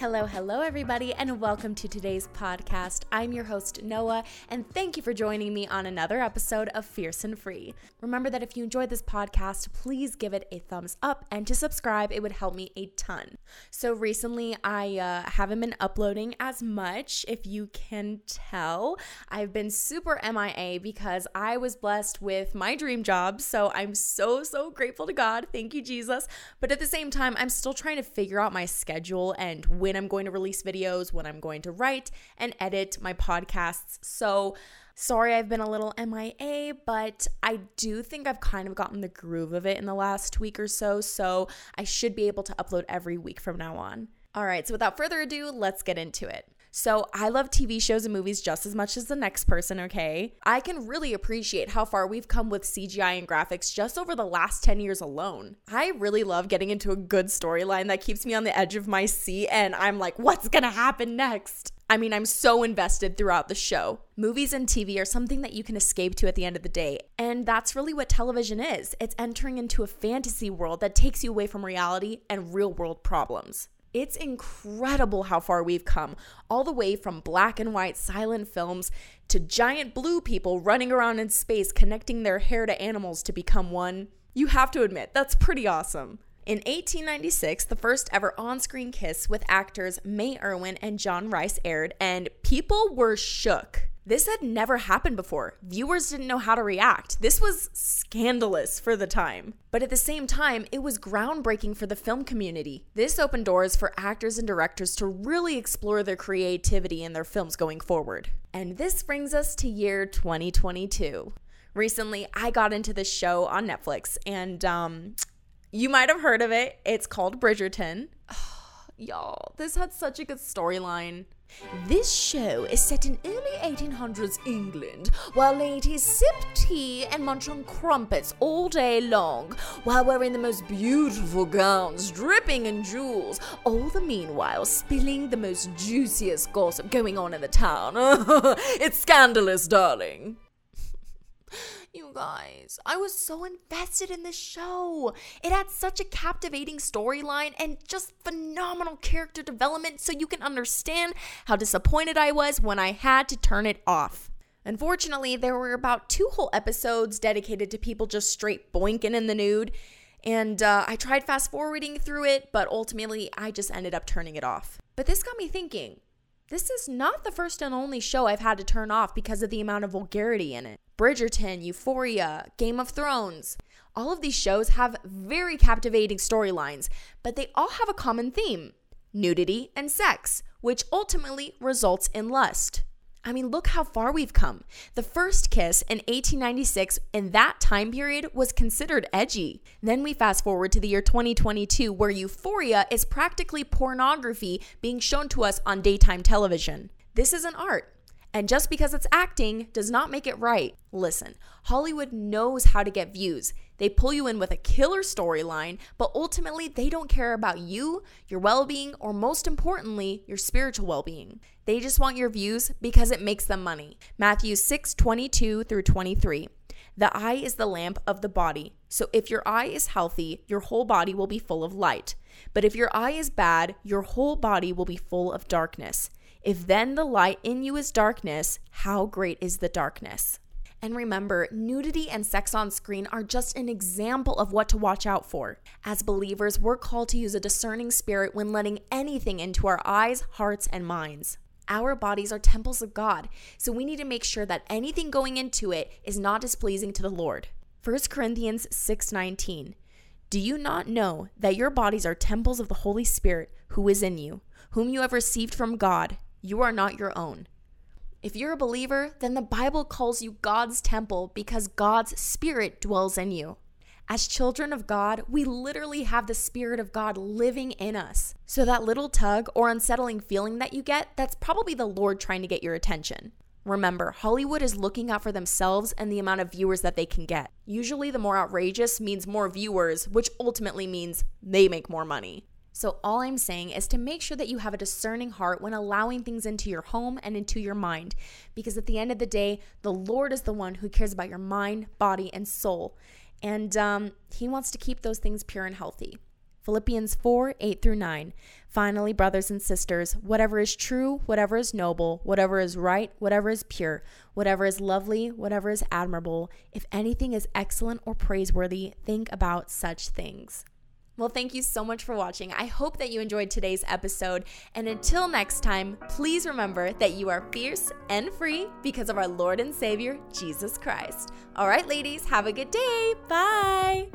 Hello, hello, everybody, and welcome to today's podcast. I'm your host, Noah, and thank you for joining me on another episode of Fierce and Free. Remember that if you enjoyed this podcast, please give it a thumbs up and to subscribe, it would help me a ton. So, recently, I uh, haven't been uploading as much, if you can tell. I've been super MIA because I was blessed with my dream job, so I'm so, so grateful to God. Thank you, Jesus. But at the same time, I'm still trying to figure out my schedule and when I'm going to release videos, when I'm going to write and edit my podcasts. So, sorry I've been a little MIA, but I do think I've kind of gotten the groove of it in the last week or so. So, I should be able to upload every week from now on. All right, so without further ado, let's get into it. So, I love TV shows and movies just as much as the next person, okay? I can really appreciate how far we've come with CGI and graphics just over the last 10 years alone. I really love getting into a good storyline that keeps me on the edge of my seat, and I'm like, what's gonna happen next? I mean, I'm so invested throughout the show. Movies and TV are something that you can escape to at the end of the day. And that's really what television is it's entering into a fantasy world that takes you away from reality and real world problems. It's incredible how far we've come, all the way from black and white silent films to giant blue people running around in space connecting their hair to animals to become one. You have to admit, that's pretty awesome. In 1896, the first ever on screen kiss with actors May Irwin and John Rice aired, and people were shook. This had never happened before. Viewers didn't know how to react. This was scandalous for the time. But at the same time, it was groundbreaking for the film community. This opened doors for actors and directors to really explore their creativity in their films going forward. And this brings us to year 2022. Recently, I got into this show on Netflix, and um, you might have heard of it. It's called Bridgerton. y'all, this had such a good storyline. This show is set in early 1800s England, while ladies sip tea and munch on crumpets all day long, while wearing the most beautiful gowns, dripping in jewels, all the meanwhile spilling the most juiciest gossip going on in the town. it's scandalous, darling. You guys, I was so invested in this show. It had such a captivating storyline and just phenomenal character development, so you can understand how disappointed I was when I had to turn it off. Unfortunately, there were about two whole episodes dedicated to people just straight boinking in the nude. And uh, I tried fast forwarding through it, but ultimately I just ended up turning it off. But this got me thinking this is not the first and only show I've had to turn off because of the amount of vulgarity in it. Bridgerton, Euphoria, Game of Thrones. All of these shows have very captivating storylines, but they all have a common theme nudity and sex, which ultimately results in lust. I mean, look how far we've come. The first kiss in 1896 in that time period was considered edgy. Then we fast forward to the year 2022, where euphoria is practically pornography being shown to us on daytime television. This is an art. And just because it's acting does not make it right. Listen, Hollywood knows how to get views. They pull you in with a killer storyline, but ultimately they don't care about you, your well being, or most importantly, your spiritual well being. They just want your views because it makes them money. Matthew 6 22 through 23. The eye is the lamp of the body. So if your eye is healthy, your whole body will be full of light. But if your eye is bad, your whole body will be full of darkness. If then the light in you is darkness, how great is the darkness? And remember, nudity and sex on screen are just an example of what to watch out for. As believers, we're called to use a discerning spirit when letting anything into our eyes, hearts, and minds. Our bodies are temples of God, so we need to make sure that anything going into it is not displeasing to the Lord. 1 Corinthians 6:19 Do you not know that your bodies are temples of the Holy Spirit who is in you, whom you have received from God? You are not your own. If you're a believer, then the Bible calls you God's temple because God's Spirit dwells in you. As children of God, we literally have the Spirit of God living in us. So, that little tug or unsettling feeling that you get, that's probably the Lord trying to get your attention. Remember, Hollywood is looking out for themselves and the amount of viewers that they can get. Usually, the more outrageous means more viewers, which ultimately means they make more money. So, all I'm saying is to make sure that you have a discerning heart when allowing things into your home and into your mind. Because at the end of the day, the Lord is the one who cares about your mind, body, and soul. And um, He wants to keep those things pure and healthy. Philippians 4 8 through 9. Finally, brothers and sisters, whatever is true, whatever is noble, whatever is right, whatever is pure, whatever is lovely, whatever is admirable, if anything is excellent or praiseworthy, think about such things. Well, thank you so much for watching. I hope that you enjoyed today's episode. And until next time, please remember that you are fierce and free because of our Lord and Savior, Jesus Christ. All right, ladies, have a good day. Bye.